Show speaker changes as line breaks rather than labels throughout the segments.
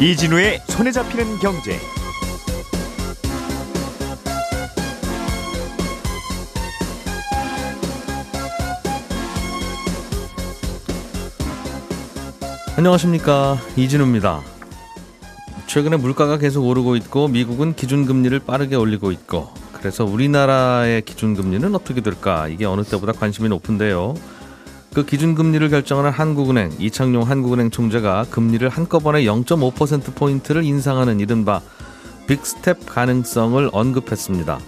이진우의 손에 잡히는 경제.
안녕하십니까 이진우입니다. 최근에 물가가 계속 오르고 있고 미국은 기준금리를 빠르게 올리고 있고 그래서 우리나라의 기준금리는 어떻게 될까 이게 어느 때보다 관심이 높은데요. 그 기준금리를 결정하는 한국은행 이창용 한국은행 총재가 금리를 한꺼번에 0.5%포인트를 인상하는 이른바 빅스텝 가능성을 언급했습니다.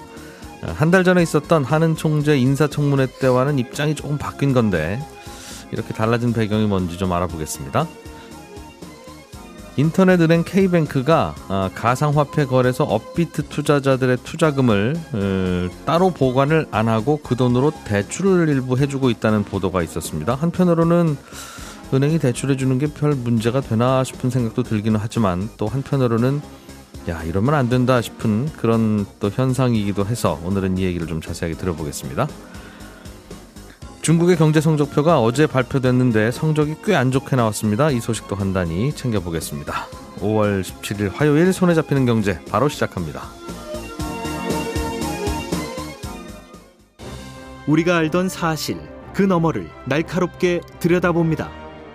한 달 전에 있었던 한은 총재 인사청문회 때와는 입장이 조금 바뀐 건데 이렇게 달라진 배경이 뭔지 좀 알아보겠습니다. 인터넷 은행 K뱅크가 아, 가상화폐 거래소 업비트 투자자들의 투자금을 어, 따로 보관을 안 하고 그 돈으로 대출을 일부 해주고 있다는 보도가 있었습니다. 한편으로는 은행이 대출해주는 게 별 문제가 되나 싶은 생각도 들기는 하지만 또 한편으로는 야 이러면 안 된다 싶은 그런 또 현상이기도 해서 오늘은 이 얘기를 좀 자세하게 들어보겠습니다. 중국의 경제 성적표가 어제 발표됐는데 성적이 꽤 안 좋게 나왔습니다. 이 소식도 간단히 챙겨보겠습니다. 5월 17일 화요일 손에 잡히는 경제 바로 시작합니다.
우리가 알던 사실 그 너머를 날카롭게 들여다봅니다.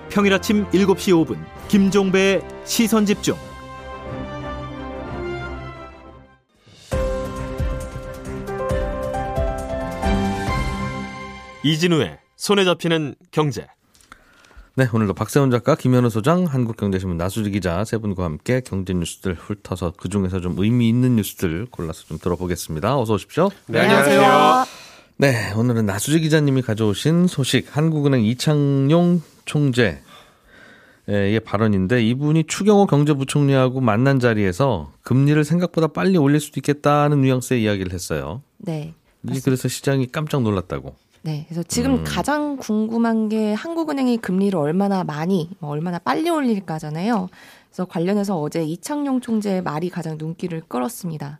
평일 아침 7시 5분 김종배의 시선 집중. 이진우의 손에 잡히는 경제.
네, 오늘도 박세훈 작가, 김현우 소장, 한국경제신문 나수지 기자 세 분과 함께 경제 뉴스들 훑어서 그 중에서 좀 의미 있는 뉴스들 골라서 좀 들어보겠습니다. 어서 오십시오.
네, 안녕하세요.
네, 오늘은 나수지 기자님이 가져오신 소식 한국은행 이창용 총재의 발언인데 이분이 추경호 경제부총리하고 만난 자리에서 금리를 생각보다 빨리 올릴 수도 있겠다는 뉘앙스의 이야기를 했어요.
네.
그래서 시장이 깜짝 놀랐다고.
네. 그래서 지금 음. 가장 궁금한 게 한국은행이 금리를 얼마나 많이, 뭐 얼마나 빨리 올릴까잖아요. 그래서 관련해서 어제 이창용 총재의 말이 가장 눈길을 끌었습니다.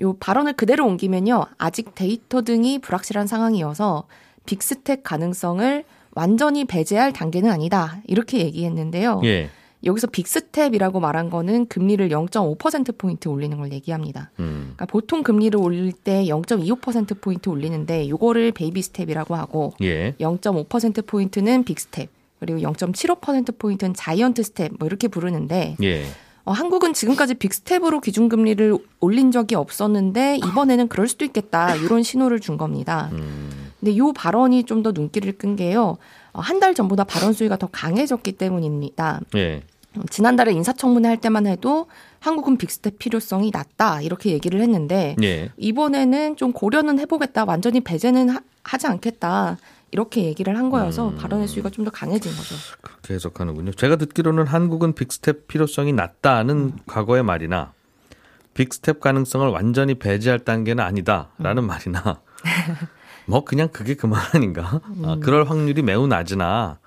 요 발언을 그대로 옮기면요. 아직 데이터 등이 불확실한 상황이어서 빅스택 가능성을 완전히 배제할 단계는 아니다. 이렇게 얘기했는데요. 예. 여기서 빅스텝이라고 말한 거는 금리를 0.5%포인트 올리는 걸 얘기합니다. 음. 그러니까 보통 금리를 올릴 때 0.25%포인트 올리는데 요거를 베이비 스텝이라고 하고 예. 0.5%포인트는 빅스텝 그리고 0.75%포인트는 자이언트 스텝 뭐 이렇게 부르는데 예. 어, 한국은 지금까지 빅스텝으로 기준금리를 올린 적이 없었는데 이번에는 그럴 수도 있겠다 이런 신호를 준 겁니다. 음. 근데 요 발언이 좀 더 눈길을 끈 게요. 어, 한달 전보다 발언 수위가 더 강해졌기 때문입니다. 예. 지난달에 인사청문회 할 때만 해도 한국은 빅스텝 필요성이 낮다 이렇게 얘기를 했는데 예. 이번에는 좀 고려는 해보겠다 완전히 배제는 하, 하지 않겠다 이렇게 얘기를 한 거여서 음. 발언의 수위가 좀 더 강해진 거죠.
그렇게 해석하는군요. 제가 듣기로는 한국은 빅스텝 필요성이 낮다는 음. 과거의 말이나 빅스텝 가능성을 완전히 배제할 단계는 아니다라는 음. 말이나 뭐 그냥 그게 그만 아닌가? 아, 음. 그럴 확률이 매우 낮으나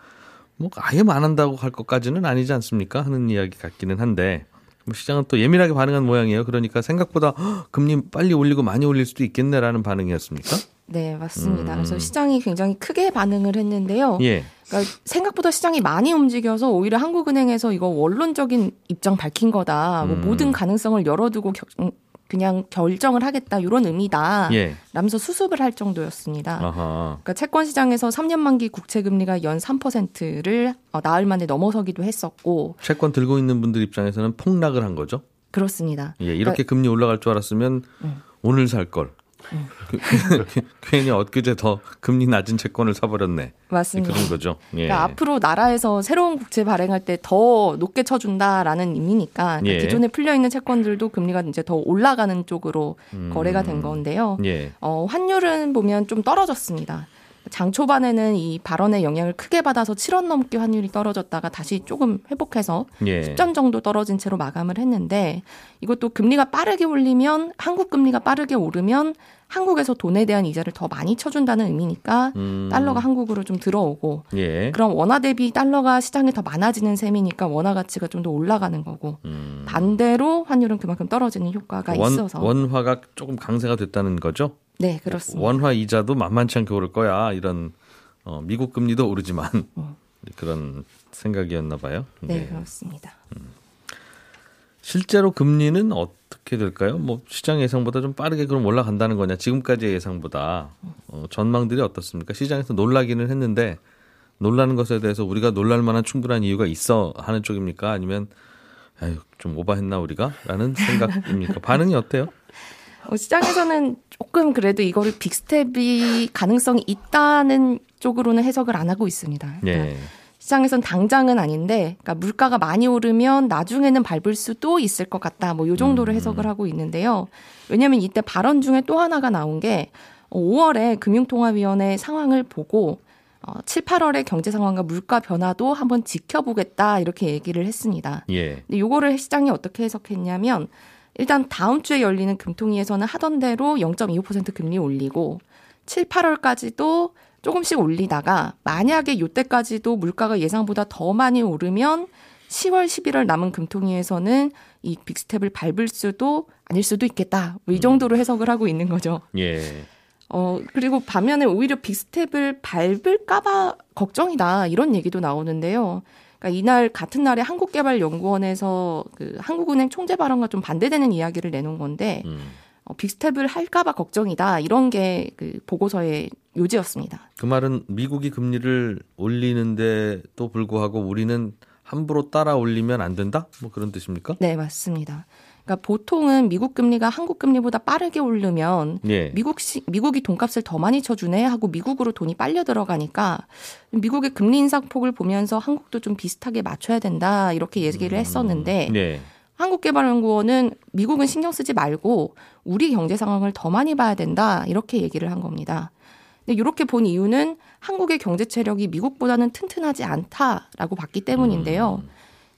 뭐 아예 안 한다고 할 것까지는 아니지 않습니까? 하는 이야기 같기는 한데 뭐 시장은 또 예민하게 반응한 모양이에요. 그러니까 생각보다 금리 빨리 올리고 많이 올릴 수도 있겠네라는 반응이었습니까?
네, 맞습니다. 음. 그래서 시장이 굉장히 크게 반응을 했는데요. 예. 그러니까 생각보다 시장이 많이 움직여서 오히려 한국은행에서 이거 원론적인 입장 밝힌 거다. 뭐 음. 모든 가능성을 열어두고 겨, 그냥 결정을 하겠다 이런 의미다. 예. 라면서 수습을 할 정도였습니다. 아하. 그러니까 채권 시장에서 3년 만기 국채 금리가 연 3%를 어, 나흘 만에 넘어서기도 했었고
채권 들고 있는 분들 입장에서는 폭락을 한 거죠?
그렇습니다.
예, 이렇게 그러니까, 금리 올라갈 줄 알았으면 음. 오늘 살 걸. 그, 괜히 엊그제 더 금리 낮은 채권을 사버렸네.
맞습니다.
그런 거죠.
예. 그러니까 앞으로 나라에서 새로운 국채 발행할 때 더 높게 쳐준다라는 의미니까 그러니까 예. 기존에 풀려 있는 채권들도 금리가 이제 더 올라가는 쪽으로 음. 거래가 된 건데요. 예. 어, 환율은 보면 좀 떨어졌습니다. 장 초반에는 이 발언의 영향을 크게 받아서 7원 넘게 환율이 떨어졌다가 다시 조금 회복해서 예. 10전 정도 떨어진 채로 마감을 했는데 이것도 금리가 빠르게 올리면 한국 금리가 빠르게 오르면 한국에서 돈에 대한 이자를 더 많이 쳐준다는 의미니까 음. 달러가 한국으로 좀 들어오고 예. 그럼 원화 대비 달러가 시장에 더 많아지는 셈이니까 원화 가치가 좀 더 올라가는 거고 음. 반대로 환율은 그만큼 떨어지는 효과가
원,
있어서
원화가 조금 강세가 됐다는 거죠?
네, 그렇습니다.
원화 이자도 만만치 않게 오를 거야. 이런 어, 미국 금리도 오르지만 그런 생각이었나 봐요.
네, 그렇습니다.
실제로 금리는 어떻게 될까요? 뭐 시장 예상보다 좀 빠르게 그럼 올라간다는 거냐? 지금까지의 예상보다 어, 전망들이 어떻습니까? 시장에서 놀라기는 했는데 놀라는 것에 대해서 우리가 놀랄 만한 충분한 이유가 있어 하는 쪽입니까? 아니면 아유, 좀 오바했나 우리가? 라는 생각입니까? 반응이 어때요?
어, 시장에서는 조금 그래도 이거를 빅스텝이 가능성이 있다는 쪽으로는 해석을 안 하고 있습니다. 그러니까
예.
시장에선 당장은 아닌데, 그러니까 물가가 많이 오르면 나중에는 밟을 수도 있을 것 같다. 뭐 요 정도로 해석을 하고 있는데요. 왜냐하면 이때 발언 중에 또 하나가 나온 게 5월에 금융통화위원회 상황을 보고 어, 7, 8월의 경제 상황과 물가 변화도 한번 지켜보겠다 이렇게 얘기를 했습니다.
예.
근데 요거를 시장이 어떻게 해석했냐면 일단 다음 주에 열리는 금통위에서는 하던 대로 0.25% 금리 올리고 7, 8월까지도 조금씩 올리다가 만약에 요때까지도 물가가 예상보다 더 많이 오르면 10월, 11월 남은 금통위에서는 이 빅스텝을 밟을 수도 아닐 수도 있겠다. 뭐 이 정도로 해석을 하고 있는 거죠.
예.
어, 그리고 반면에 오히려 빅스텝을 밟을까봐 걱정이다. 이런 얘기도 나오는데요. 그러니까 이날 같은 날에 한국개발연구원에서 그 한국은행 총재 발언과 좀 반대되는 이야기를 내놓은 건데,
음.
어, 빅스텝을 할까봐 걱정이다. 이런 게 그 보고서의 요지였습니다.
그 말은 미국이 금리를 올리는데 또 불구하고 우리는 함부로 따라 올리면 안 된다? 뭐 그런 뜻입니까?
네, 맞습니다. 그러니까 보통은 미국 금리가 한국 금리보다 빠르게 오르면
예.
미국 시, 미국이 돈값을 더 많이 쳐주네 하고 미국으로 돈이 빨려 들어가니까 미국의 금리 인상폭을 보면서 한국도 좀 비슷하게 맞춰야 된다 이렇게 얘기를 했었는데
예.
한국개발연구원은 미국은 신경 쓰지 말고 우리 경제 상황을 더 많이 봐야 된다 이렇게 얘기를 한 겁니다. 근데 이렇게 본 이유는 한국의 경제 체력이 미국보다는 튼튼하지 않다라고 봤기 때문인데요.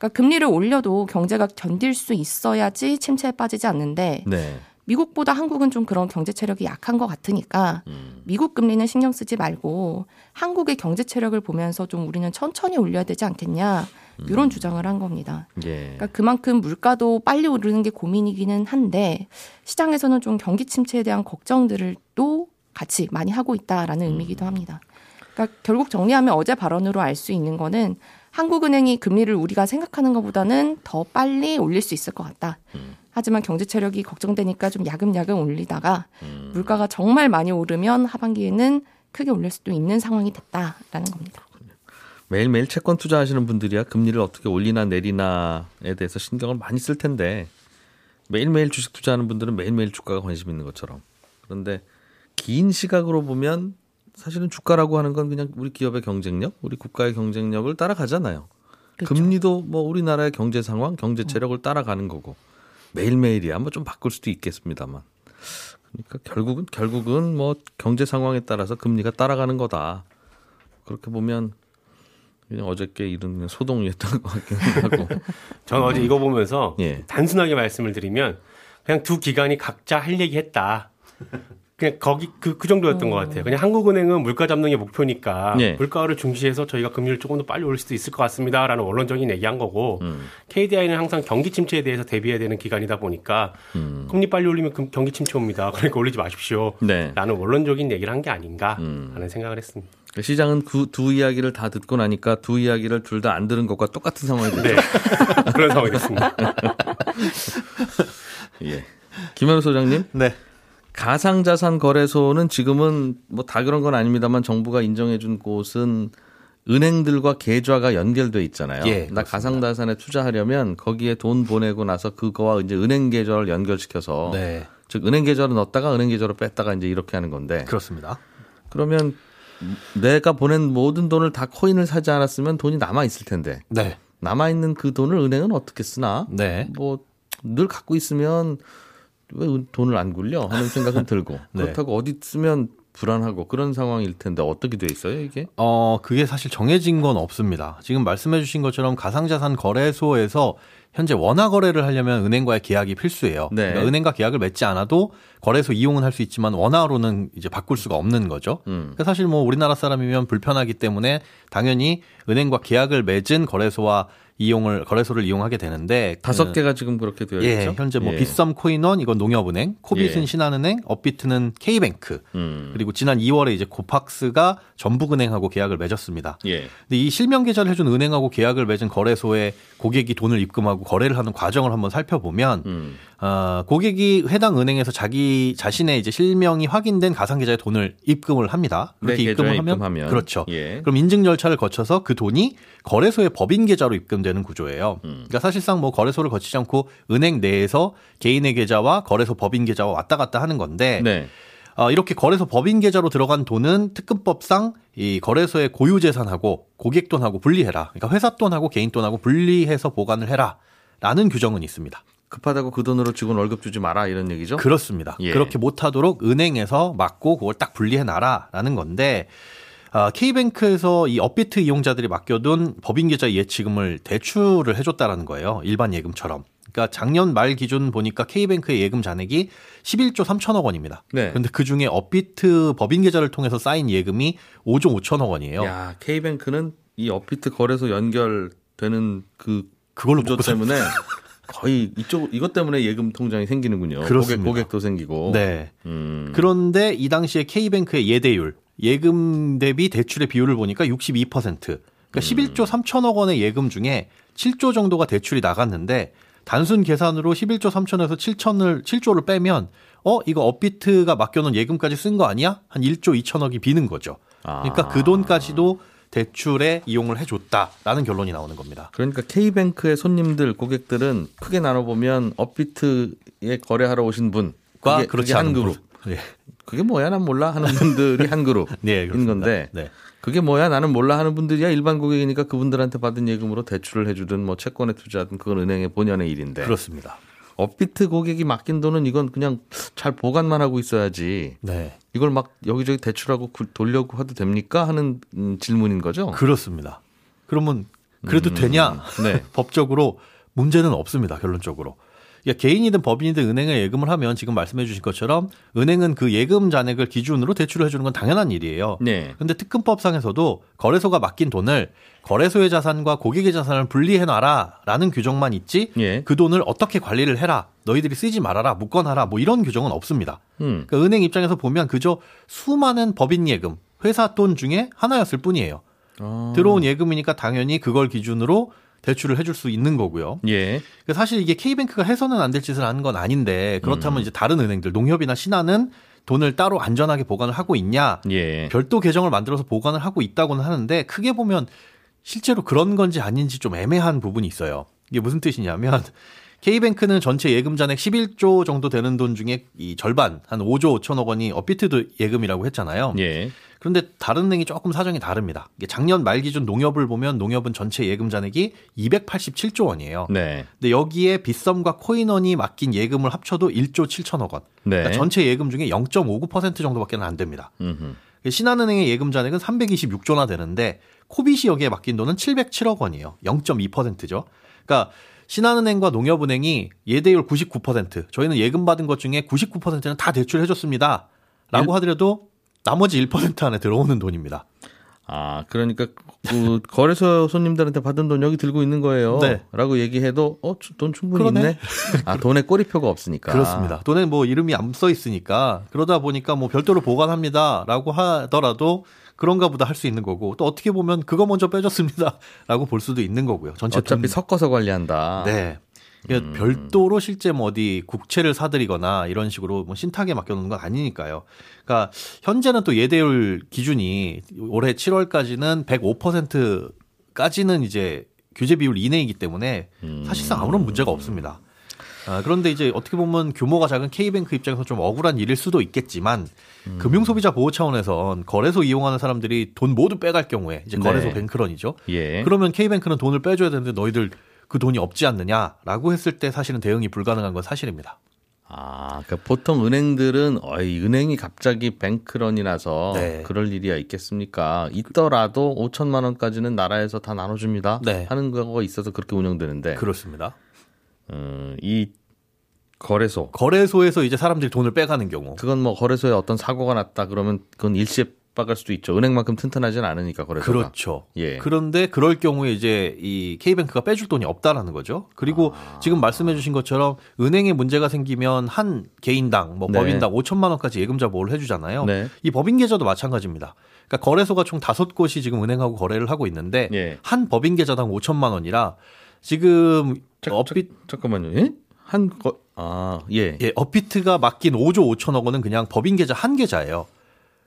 그러니까 금리를 올려도 경제가 견딜 수 있어야지 침체에 빠지지 않는데
네.
미국보다 한국은 좀 그런 경제 체력이 약한 것 같으니까
음.
미국 금리는 신경 쓰지 말고 한국의 경제 체력을 보면서 좀 우리는 천천히 올려야 되지 않겠냐 이런 주장을 한 겁니다.
예.
그러니까 그만큼 물가도 빨리 오르는 게 고민이기는 한데 시장에서는 좀 경기 침체에 대한 걱정들을 또 같이 많이 하고 있다라는 의미이기도 합니다. 그러니까 결국 정리하면 어제 발언으로 알 수 있는 거는 한국은행이 금리를 우리가 생각하는 것보다는 더 빨리 올릴 수 있을 것 같다. 하지만 경제 체력이 걱정되니까 좀 야금야금 올리다가 물가가 정말 많이 오르면 하반기에는 크게 올릴 수도 있는 상황이 됐다라는 겁니다.
매일매일 채권 투자하시는 분들이야 금리를 어떻게 올리나 내리나에 대해서 신경을 많이 쓸 텐데 매일매일 주식 투자하는 분들은 매일매일 주가가 관심 있는 것처럼 그런데 긴 시각으로 보면 사실은 주가라고 하는 건 그냥 우리 기업의 경쟁력, 우리 국가의 경쟁력을 따라가잖아요.
그렇죠.
금리도 뭐 우리나라의 경제 상황, 경제 체력을 따라가는 거고 매일매일이야 뭐 좀 바꿀 수도 있겠습니다만. 그러니까 결국은 결국은 뭐 경제 상황에 따라서 금리가 따라가는 거다. 그렇게 보면 그냥 어저께 그냥 소동이었던 것 같긴 하고.
저는 어제 이거 보면서
예.
단순하게 말씀을 드리면 그냥 두 기관이 각자 할 얘기 했다. 그냥 거기 그, 그 정도였던 것 같아요. 그냥 한국은행은 물가 잡는 게 목표니까
예.
물가를 중시해서 저희가 금리를 조금 더 빨리 올릴 수도 있을 것 같습니다라는 원론적인 얘기한 거고
음.
KDI는 항상 경기 침체에 대해서 대비해야 되는 기관이다 보니까
음.
금리 빨리 올리면 금- 경기 침체 옵니다. 그러니까 올리지 마십시오.
네.
라는 원론적인 얘기를 한 게 아닌가
음.
하는 생각을 했습니다.
시장은 그 두 이야기를 다 듣고 나니까 두 이야기를 둘 다 안 들은 것과 똑같은 상황이 됐죠.
네. 그런 상황이 됐습니다.
예. 김현우 소장님,
네.
가상자산 거래소는 지금은 뭐 다 그런 건 아닙니다만 정부가 인정해준 곳은 은행들과 계좌가 연결돼 있잖아요.
예,
나. 가상자산에 투자하려면 거기에 돈 보내고 나서 그거와 이제 은행 계좌를 연결시켜서
네.
즉 은행 계좌로 넣었다가 은행 계좌로 뺐다가 이제 이렇게 하는 건데
그렇습니다.
그러면 내가 보낸 모든 돈을 다 코인을 사지 않았으면 돈이 남아 있을 텐데
네.
남아 있는 그 돈을 은행은 어떻게 쓰나?
네.
뭐늘 갖고 있으면 왜 돈을 안 굴려 하는 생각은 들고
네.
그렇다고 어디 쓰면 불안하고 그런 상황일 텐데 어떻게 돼 있어요 이게?
어, 그게 사실 정해진 건 없습니다. 지금 말씀해 주신 것처럼 가상자산 거래소에서 현재 원화 거래를 하려면 은행과의 계약이 필수예요.
네.
그러니까 은행과 계약을 맺지 않아도 거래소 이용은 할 수 있지만 원화로는 이제 바꿀 수가 없는 거죠.
음.
그러니까 사실 뭐 우리나라 사람이면 불편하기 때문에 당연히 은행과 계약을 맺은 거래소와 이용을 거래소를 이용하게 되는데
다섯
그-
개가 지금 그렇게 되어
예,
있죠.
현재 뭐
예.
빗썸 코인원 이건 농협은행, 코빗은
예.
신한은행, 업비트는 K뱅크.
음.
그리고 지난 2월에 이제 고팍스가 전북은행하고 계약을 맺었습니다.
예.
근데 이 실명 계좌를 해준 은행하고 계약을 맺은 거래소에 고객이 돈을 입금하고 거래를 하는 과정을 한번 살펴보면
음.
어, 고객이 해당 은행에서 자기 자신의 이제 실명이 확인된 가상 계좌에 돈을 입금을 합니다.
내
그렇게 입금을
계좌에
하면,
입금하면.
그렇죠.
예.
그럼 인증 절차를 거쳐서 그 돈이 거래소의 법인 계좌로 입금되는 구조예요.
음.
그러니까 사실상 뭐 거래소를 거치지 않고 은행 내에서 개인의 계좌와 거래소 법인 계좌와 왔다 갔다 하는 건데
네.
어, 이렇게 거래소 법인 계좌로 들어간 돈은 특근법상 이 거래소의 고유 재산하고 고객 돈하고 분리해라. 그러니까 회사 돈하고 개인 돈하고 분리해서 보관을 해라 라는 규정은 있습니다.
급하다고 그 돈으로 직원 월급 주지 마라 이런 얘기죠.
그렇습니다.
예.
그렇게 못하도록 은행에서 막고 그걸 딱 분리해 놔라라는 건데 아, K뱅크에서 이 업비트 이용자들이 맡겨둔 법인 계좌 예치금을 대출을 해줬다라는 거예요. 일반 예금처럼. 그러니까 작년 말 기준 보니까 K뱅크의 예금 잔액이 11조 3천억 원입니다.
네.
그런데 그 중에 업비트 법인 계좌를 통해서 쌓인 예금이 5조 5천억 원이에요.
야, K뱅크는 이 업비트 거래소 연결되는 그
그걸로
구조 때문에 거의 이쪽 이것 때문에 예금 통장이 생기는군요. 고객
그렇습니다.
고객 도 생기고.
네.
음.
그런데 이 당시에 K뱅크의 예대율, 예금 대비 대출의 비율을 보니까 62%. 그러니까 11조 3천억 원의 예금 중에 7조 정도가 대출이 나갔는데 단순 계산으로 11조 3천에서 7천을 7조를 빼면 어 이거 업비트가 맡겨놓은 예금까지 쓴 거 아니야? 한 1조 2천억이 비는 거죠. 그러니까
아.
그 돈까지도 대출에 이용을 해줬다라는 결론이 나오는 겁니다.
그러니까 K뱅크의 손님들 고객들은 크게 나눠 보면 업비트에 거래하러 오신
분과
그게,
그렇지 않은
그룹.
분. 예.
그게 뭐야 난 몰라 하는 분들이 한 그룹인
네.
건데
네.
그게 뭐야 나는 몰라 하는 분들이야 일반 고객이니까 그분들한테 받은 예금으로 대출을 해주든 뭐 채권에 투자하든 그건 은행의 본연의 일인데
그렇습니다.
업비트 고객이 맡긴 돈은 이건 그냥 잘 보관만 하고 있어야지
네.
이걸 막 여기저기 대출하고 구- 돌려고 해도 됩니까 하는 음, 질문인 거죠.
그렇습니다. 그러면 그래도 되냐?
네.
법적으로 문제는 없습니다. 결론적으로. 그러니까 개인이든 법인이든 은행에 예금을 하면 지금 말씀해 주신 것처럼 은행은 그 예금 잔액을 기준으로 대출을 해주는 건 당연한 일이에요.
네.
근데 특근법상에서도 거래소가 맡긴 돈을 거래소의 자산과 고객의 자산을 분리해 놔라라는 규정만 있지
예.
그 돈을 어떻게 관리를 해라 너희들이 쓰지 말아라 묶어놔라 뭐 이런 규정은 없습니다.
음.
그러니까 은행 입장에서 보면 그저 수많은 법인 예금 회사 돈 중에 하나였을 뿐이에요.
아.
들어온 예금이니까 당연히 그걸 기준으로 대출을 해줄 수 있는 거고요.
예.
그러니까 사실 이게 K뱅크가 해서는 안 될 짓을 하는 건 아닌데 그렇다면
음.
이제 다른 은행들 농협이나 신한은 돈을 따로 안전하게 보관을 하고 있냐
예.
별도 계정을 만들어서 보관을 하고 있다고는 하는데 크게 보면 실제로 그런 건지 아닌지 좀 애매한 부분이 있어요. 이게 무슨 뜻이냐면 K뱅크는 전체 예금 잔액 11조 정도 되는 돈 중에 이 절반 한 5조 5천억 원이 업비트도 예금이라고 했잖아요.
예.
그런데 다른 은행이 조금 사정이 다릅니다. 작년 말 기준 농협을 보면 농협은 전체 예금 잔액이 287조 원이에요.
네.
근데 여기에 빗썸과 코인원이 맡긴 예금을 합쳐도 1조 7천억 원.
네.
그러니까 전체 예금 중에 0.59% 정도밖에 안 됩니다.
음흠.
신한은행의 예금 잔액은 326조나 되는데 코빗이 여기에 맡긴 돈은 707억 원이에요. 0.2%죠. 그러니까 신한은행과 농협은행이 예대율 99%, 저희는 예금 받은 것 중에 99%는 다 대출해 줬습니다. 라고 하더라도 나머지 1% 안에 들어오는 돈입니다.
아, 그러니까 그 거래소 손님들한테 받은 돈 여기 들고 있는 거예요.
네.
라고 얘기해도 어, 돈 충분히
그러네.
있네. 아, 돈에 꼬리표가 없으니까.
그렇습니다. 돈에 뭐 이름이 안 써 있으니까 그러다 보니까 뭐 별도로 보관합니다라고 하더라도 그런가 보다 할 수 있는 거고 또 어떻게 보면 그거 먼저 빼줬습니다라고 볼 수도 있는 거고요. 전체
어차피
돈-
섞어서 관리한다.
네. 그러니까 별도로 실제 뭐 어디 국채를 사들이거나 이런 식으로 뭐 신탁에 맡겨놓는 건 아니니까요. 그러니까 현재는 또 예대율 기준이 올해 7월까지는 105%까지는 이제 규제 비율 이내이기 때문에 사실상 아무런 문제가 없습니다. 아, 그런데 이제 어떻게 보면 규모가 작은 K뱅크 입장에서 좀 억울한 일일 수도 있겠지만 금융 소비자 보호 차원에선 거래소 이용하는 사람들이 돈 모두 빼갈 경우에 이제 거래소
네.
뱅크런이죠.
예.
그러면 K뱅크는 돈을 빼줘야 되는데 너희들 그 돈이 없지 않느냐라고 했을 때 사실은 대응이 불가능한 건 사실입니다.
아, 그러니까 보통 은행들은 어이 은행이 갑자기 뱅크런이 나서
네.
그럴 일이야 있겠습니까? 있더라도 5천만 원까지는 나라에서 다 나눠줍니다.
네.
하는 거가 있어서 그렇게 운영되는데
그렇습니다.
음, 이 거래소
거래소에서 이제 사람들이 돈을 빼가는 경우.
그건 뭐 거래소에 어떤 사고가 났다 그러면 그건 일시에 박을 수도 있죠. 은행만큼 튼튼하지는 않으니까 거래소가.
그렇죠.
예.
그런데 그럴 경우에 이제 이 K뱅크가 빼줄 돈이 없다라는 거죠. 그리고
아.
지금 말씀해 주신 것처럼 은행에 문제가 생기면 한 개인당 뭐
네.
법인당 5천만 원까지 예금자 보호를 해 주잖아요.
네.
이 법인 계좌도 마찬가지입니다. 그러니까 거래소가 총 다섯 곳이 지금 은행하고 거래를 하고 있는데
예.
한 법인 계좌당 5천만 원이라 지금
잠-
업비
잠깐만요. 예? 한 거, 아, 예.
예, 업비트가 맡긴 5조 5천억 원은 그냥 법인 계좌 한 계좌예요.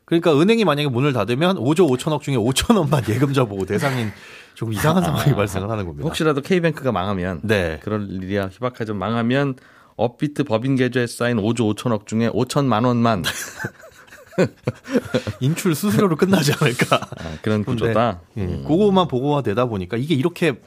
그러니까 은행이 만약에 문을 닫으면 5조 5천억 중에 5천 원만 예금자 보호 대상인 조금 이상한 상황이 발생을 하는 겁니다.
혹시라도 K뱅크가 망하면
네.
그럴 일이야 희박하죠. 망하면 업비트 법인 계좌에 쌓인 5조 5천억 중에 5천만 원만
인출 수수료로 끝나지 않을까.
아, 그런 구조다.
예, 그거만 보고가 되다 보니까 이게 이렇게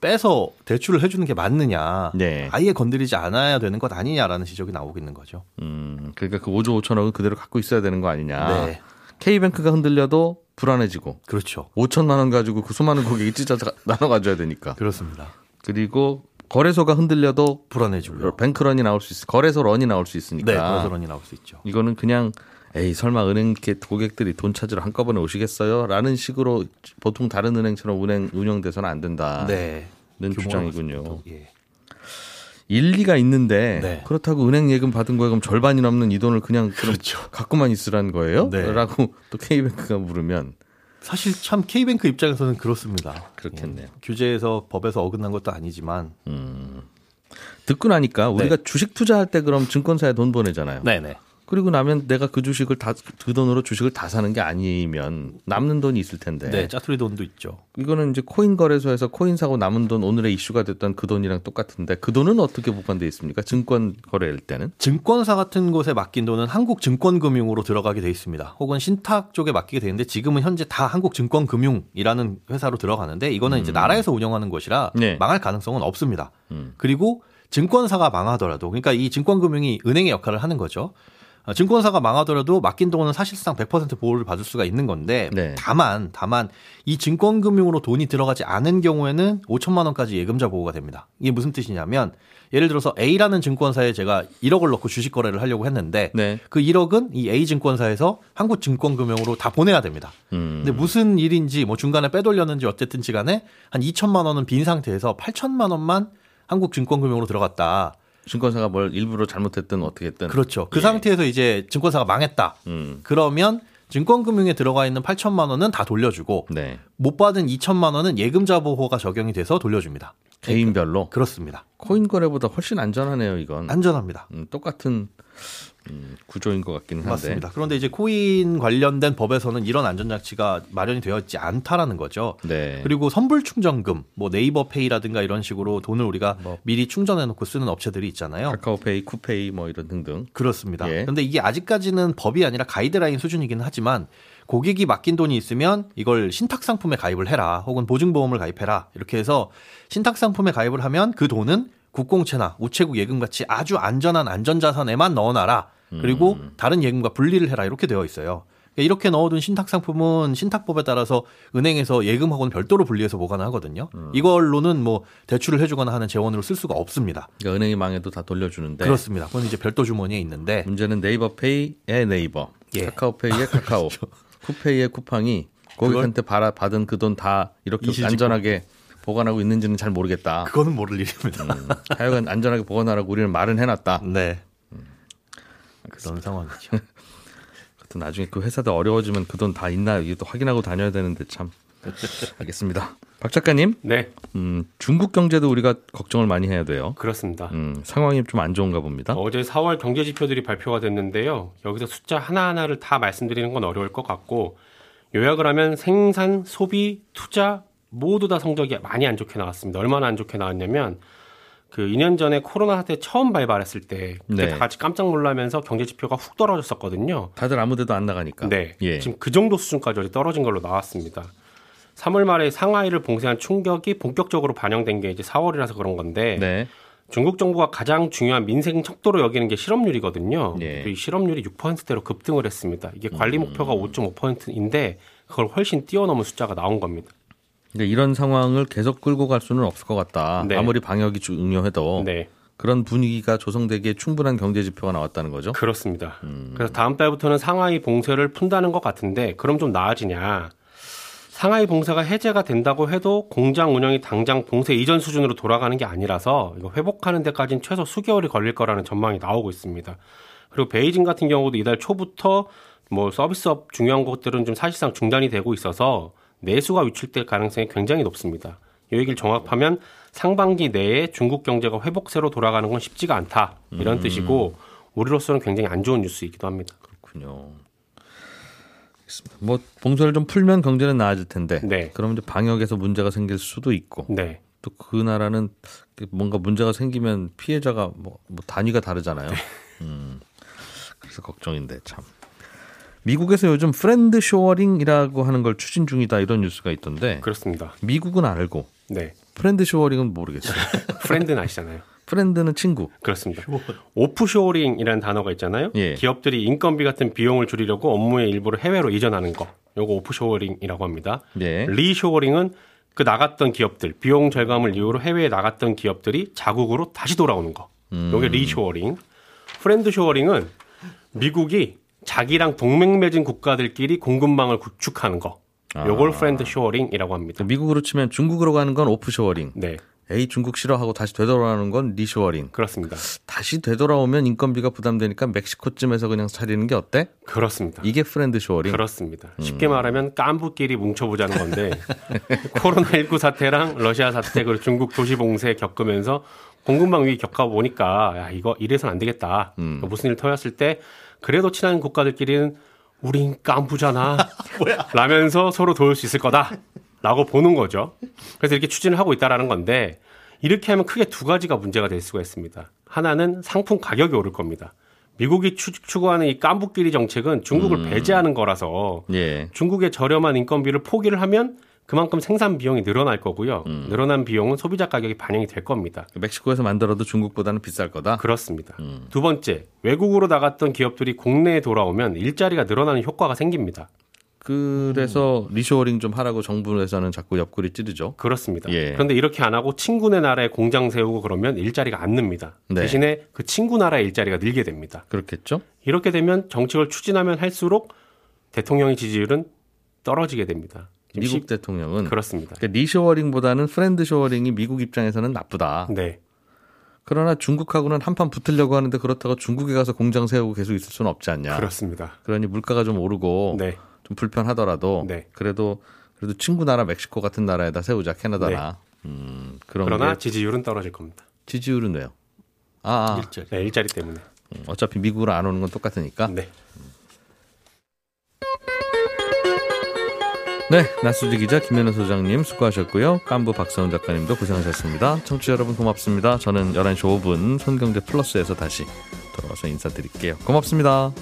빼서 대출을 해주는 게 맞느냐.
네.
아예 건드리지 않아야 되는 것 아니냐라는 지적이 나오고 있는 거죠.
음, 그러니까 그 5조 5천억은 그대로 갖고 있어야 되는 거 아니냐.
네.
K뱅크가 흔들려도 불안해지고
그렇죠.
5천만 원 가지고 그 수많은 고객이 찢어 나눠 가져야 되니까.
그렇습니다.
그리고 거래소가 흔들려도
불안해지고요.
뱅크런이 나올 수 있, 거래소 런이 나올 수 있으니까.
네, 거래소론이 나올 수 있죠.
이거는 그냥 에이 설마 은행 고객들이 돈 찾으러 한꺼번에 오시겠어요?라는 식으로 보통 다른 은행처럼 은행 운영돼서는 안 된다는
네.
주장이군요.
예.
일리가 있는데
네.
그렇다고 은행 예금 받은 거에 그럼 절반이 넘는 이 돈을 그냥
그렇죠.
갖고만 있으라는 거예요?
네.
라고 또 K뱅크가 물으면
사실 참 K뱅크 입장에서는 그렇습니다.
그렇겠네요.
예. 규제에서 법에서 어긋난 것도 아니지만.
듣고 나니까
네.
우리가 주식 투자할 때 그럼 증권사에 돈 보내잖아요.
네네.
그리고 나면 내가 그 주식을 다 그 돈으로 주식을 다 사는 게 아니면 남는 돈이 있을 텐데.
네, 짜투리 돈도 있죠.
이거는 이제 코인 거래소에서 코인 사고 남은 돈 오늘의 이슈가 됐던 그 돈이랑 똑같은데 그 돈은 어떻게 보관돼 있습니까? 증권 거래일 때는?
증권사 같은 곳에 맡긴 돈은 한국증권금융으로 들어가게 돼 있습니다. 혹은 신탁 쪽에 맡기게 되는데 지금은 현재 다 한국증권금융이라는 회사로 들어가는데 이거는 이제 나라에서 운영하는 것이라
네.
망할 가능성은 없습니다.
음.
그리고 증권사가 망하더라도 그러니까 이 증권금융이 은행의 역할을 하는 거죠. 어, 증권사가 망하더라도 맡긴 돈은 사실상 100% 보호를 받을 수가 있는 건데
네.
다만 다만 이 증권금융으로 돈이 들어가지 않은 경우에는 5천만 원까지 예금자 보호가 됩니다. 이게 무슨 뜻이냐면 예를 들어서 A라는 증권사에 제가 1억을 넣고 주식 거래를 하려고 했는데
네.
그 1억은 이 A 증권사에서 한국 증권금융으로 다 보내야 됩니다.
음.
근데 무슨 일인지 뭐 중간에 빼돌렸는지 어쨌든지 간에 한 2천만 원은 빈 상태에서 8천만 원만 한국 증권금융으로 들어갔다.
증권사가 뭘 일부러 잘못했든 어떻게든.
그렇죠. 그
예.
상태에서 이제 증권사가 망했다.
음.
그러면 증권금융에 들어가 있는 8천만 원은 다 돌려주고
네.
못 받은 2천만 원은 예금자 보호가 적용이 돼서 돌려줍니다.
개인별로
그렇습니다.
코인 거래보다 훨씬 안전하네요, 이건.
안전합니다.
음, 똑같은 음, 구조인 것 같기는 한데.
맞습니다. 그런데 이제 코인 관련된 법에서는 이런 안전장치가 마련이 되어 있지 않다라는 거죠.
네.
그리고 선불 충전금, 뭐 네이버 페이라든가 이런 식으로 돈을 우리가
뭐.
미리 충전해 놓고 쓰는 업체들이 있잖아요.
카카오페이, 쿠페이 뭐 이런 등등.
그렇습니다.
예.
그런데 이게 아직까지는 법이 아니라 가이드라인 수준이기는 하지만 고객이 맡긴 돈이 있으면 이걸 신탁 상품에 가입을 해라 혹은 보증보험을 가입해라 이렇게 해서 신탁 상품에 가입을 하면 그 돈은 국공채나 우체국 예금 같이 아주 안전한 안전자산에만 넣어놔라 그리고
음.
다른 예금과 분리를 해라 이렇게 되어 있어요. 그러니까 이렇게 넣어둔 신탁 상품은 신탁법에 따라서 은행에서 예금하고는 별도로 분리해서 보관을 하거든요.
음.
이걸로는 뭐 대출을 해주거나 하는 재원으로 쓸 수가 없습니다.
그러니까 은행이 망해도 다 돌려주는데.
그렇습니다. 그건 이제 별도 주머니에 있는데
문제는 네이버페이의 네이버,
예.
카카오페이의 카카오, 쿠페이의 쿠팡이 고객한테 받아, 받은 그 돈 다 이렇게. 안전하게 보관하고 있는지는 잘 모르겠다.
그거는 모를 일입니다.
음, 하여간 안전하게 보관하라고 우리는 말은 해놨다.
네. 그런 상황이죠.
하여튼 나중에 그 회사도 어려워지면 그 돈 다 있나 이게 또 확인하고 다녀야 되는데 참. 알겠습니다. 박 작가님,
네,
음, 중국 경제도 우리가 걱정을 많이 해야 돼요.
그렇습니다.
음, 상황이 좀 안 좋은가 봅니다.
어제 4월 경제 지표들이 발표가 됐는데요. 여기서 숫자 하나하나를 다 말씀드리는 건 어려울 것 같고 요약을 하면 생산, 소비, 투자 모두 다 성적이 많이 안 좋게 나왔습니다. 얼마나 안 좋게 나왔냐면 그 2년 전에 코로나 사태 처음 발발했을 때 그때
네.
다 같이 깜짝 놀라면서 경제 지표가 훅 떨어졌었거든요.
다들 아무데도 안 나가니까.
네.
예.
지금 그 정도 수준까지 떨어진 걸로 나왔습니다. 3월 말에 상하이를 봉쇄한 충격이 본격적으로 반영된 게 이제 4월이라서 그런 건데
네.
중국 정부가 가장 중요한 민생 척도로 여기는 게 실업률이거든요.
예.
이 실업률이 6%대로 급등을 했습니다. 이게 관리 목표가 5.5%인데 그걸 훨씬 뛰어넘은 숫자가 나온 겁니다.
그러니까 이런 상황을 계속 끌고 갈 수는 없을 것 같다.
네.
아무리 방역이 중요해도
네.
그런 분위기가 조성되기에 충분한 경제 지표가 나왔다는 거죠.
그렇습니다.
음.
그래서 다음 달부터는 상하이 봉쇄를 푼다는 것 같은데 그럼 좀 나아지냐? 상하이 봉쇄가 해제가 된다고 해도 공장 운영이 당장 봉쇄 이전 수준으로 돌아가는 게 아니라서 이거 회복하는 데까지는 최소 수개월이 걸릴 거라는 전망이 나오고 있습니다. 그리고 베이징 같은 경우도 이달 초부터 뭐 서비스업 중요한 것들은 좀 사실상 중단이 되고 있어서 내수가 위축될 가능성이 굉장히 높습니다. 이 얘기를 정확하면 상반기 내에 중국 경제가 회복세로 돌아가는 건 쉽지가 않다 이런 뜻이고 우리로서는 굉장히 안 좋은 뉴스이기도 합니다.
그렇군요. 알겠습니다. 뭐 봉쇄를 좀 풀면 경제는 나아질 텐데.
네.
그럼 이제 방역에서 문제가 생길 수도 있고
네.
또그 나라는 뭔가 문제가 생기면 피해자가 뭐, 뭐 단위가 다르잖아요. 음. 그래서 걱정인데 참. 미국에서 요즘 friend-shoring이라고 하는 걸 추진 중이다 이런 뉴스가 있던데
그렇습니다.
미국은 알고
네.
friend-shoring은 모르겠어요.
friend는 아시잖아요.
friend는 친구.
그렇습니다. offshoring이라는 단어가 있잖아요.
예.
기업들이 인건비 같은 비용을 줄이려고 업무의 일부를 해외로 이전하는 거. 요거 offshoring이라고 합니다.
예.
reshoring은 그 나갔던 기업들, 비용 절감을 이유로 해외에 나갔던 기업들이 자국으로 다시 돌아오는 거.
음.
요게 reshoring. friend-shoring은 미국이 자기랑 동맹 맺은 국가들끼리 공급망을 구축하는 거. 요걸
아.
friend-shoring이라고 합니다.
미국으로 치면 중국으로 가는 건 offshoring.
네,
에이 중국 싫어하고 다시 되돌아오는 건 리쇼어링.
그렇습니다.
다시 되돌아오면 인건비가 부담되니까 멕시코쯤에서 그냥 차리는 게 어때?
그렇습니다.
이게 friend-shoring.
그렇습니다. 쉽게 말하면 깐부끼리 뭉쳐보자는 건데 코로나19 사태랑 러시아 사태 그리고 중국 도시 봉쇄 겪으면서 공급망 위기 겪어보니까 야 이거 이래선 안 되겠다.
음.
무슨 일 터졌을 때 그래도 친한 국가들끼리는 우린 깐부잖아. 라면서 서로 도울 수 있을 거다. 라고 보는 거죠. 그래서 이렇게 추진을 하고 있다라는 건데 이렇게 하면 크게 두 가지가 문제가 될 수가 있습니다. 하나는 상품 가격이 오를 겁니다. 미국이 추, 추구하는 이 깐부끼리 정책은 중국을 배제하는 거라서
예.
중국의 저렴한 인건비를 포기를 하면 그만큼 생산 비용이 늘어날 거고요. 늘어난 비용은 소비자 가격이 반영이 될 겁니다.
멕시코에서 만들어도 중국보다는 비쌀 거다.
그렇습니다. 두 번째, 외국으로 나갔던 기업들이 국내에 돌아오면 일자리가 늘어나는 효과가 생깁니다.
그래서 리쇼어링 좀 하라고 정부에서는 자꾸 옆구리 찌르죠.
그렇습니다.
예.
그런데 이렇게 안 하고 친구네 나라에 공장 세우고 그러면 일자리가 안 늡니다.
네.
대신에 그 친구 나라의 일자리가 늘게 됩니다.
그렇겠죠?
이렇게 되면 정책을 추진하면 할수록 대통령의 지지율은 떨어지게 됩니다.
미국
시-
대통령은
그렇습니다.
그러니까 reshoring보다는 friend-shoring이 미국 입장에서는 나쁘다.
네.
그러나 중국하고는 한판 붙으려고 하는데 그렇다고 중국에 가서 공장 세우고 계속 있을 수는 없지 않냐.
그렇습니다.
그러니 물가가 좀 오르고
네.
좀 불편하더라도
네.
그래도 그래도 친구 나라 멕시코 같은 나라에다 세우자 캐나다나 음, 그런
그러나
게
지지율은 떨어질 겁니다.
지지율은 왜요? 아, 아
일자리.
네, 일자리 때문에.
음, 어차피 미국으로 안 오는 건 똑같으니까.
네.
네, 나수지 기자 김현우 소장님 수고하셨고요. 깐부 박사훈 작가님도 고생하셨습니다. 청취자 여러분 고맙습니다. 저는 11시 5분 손경제 플러스에서 다시 돌아와서 인사드릴게요. 고맙습니다.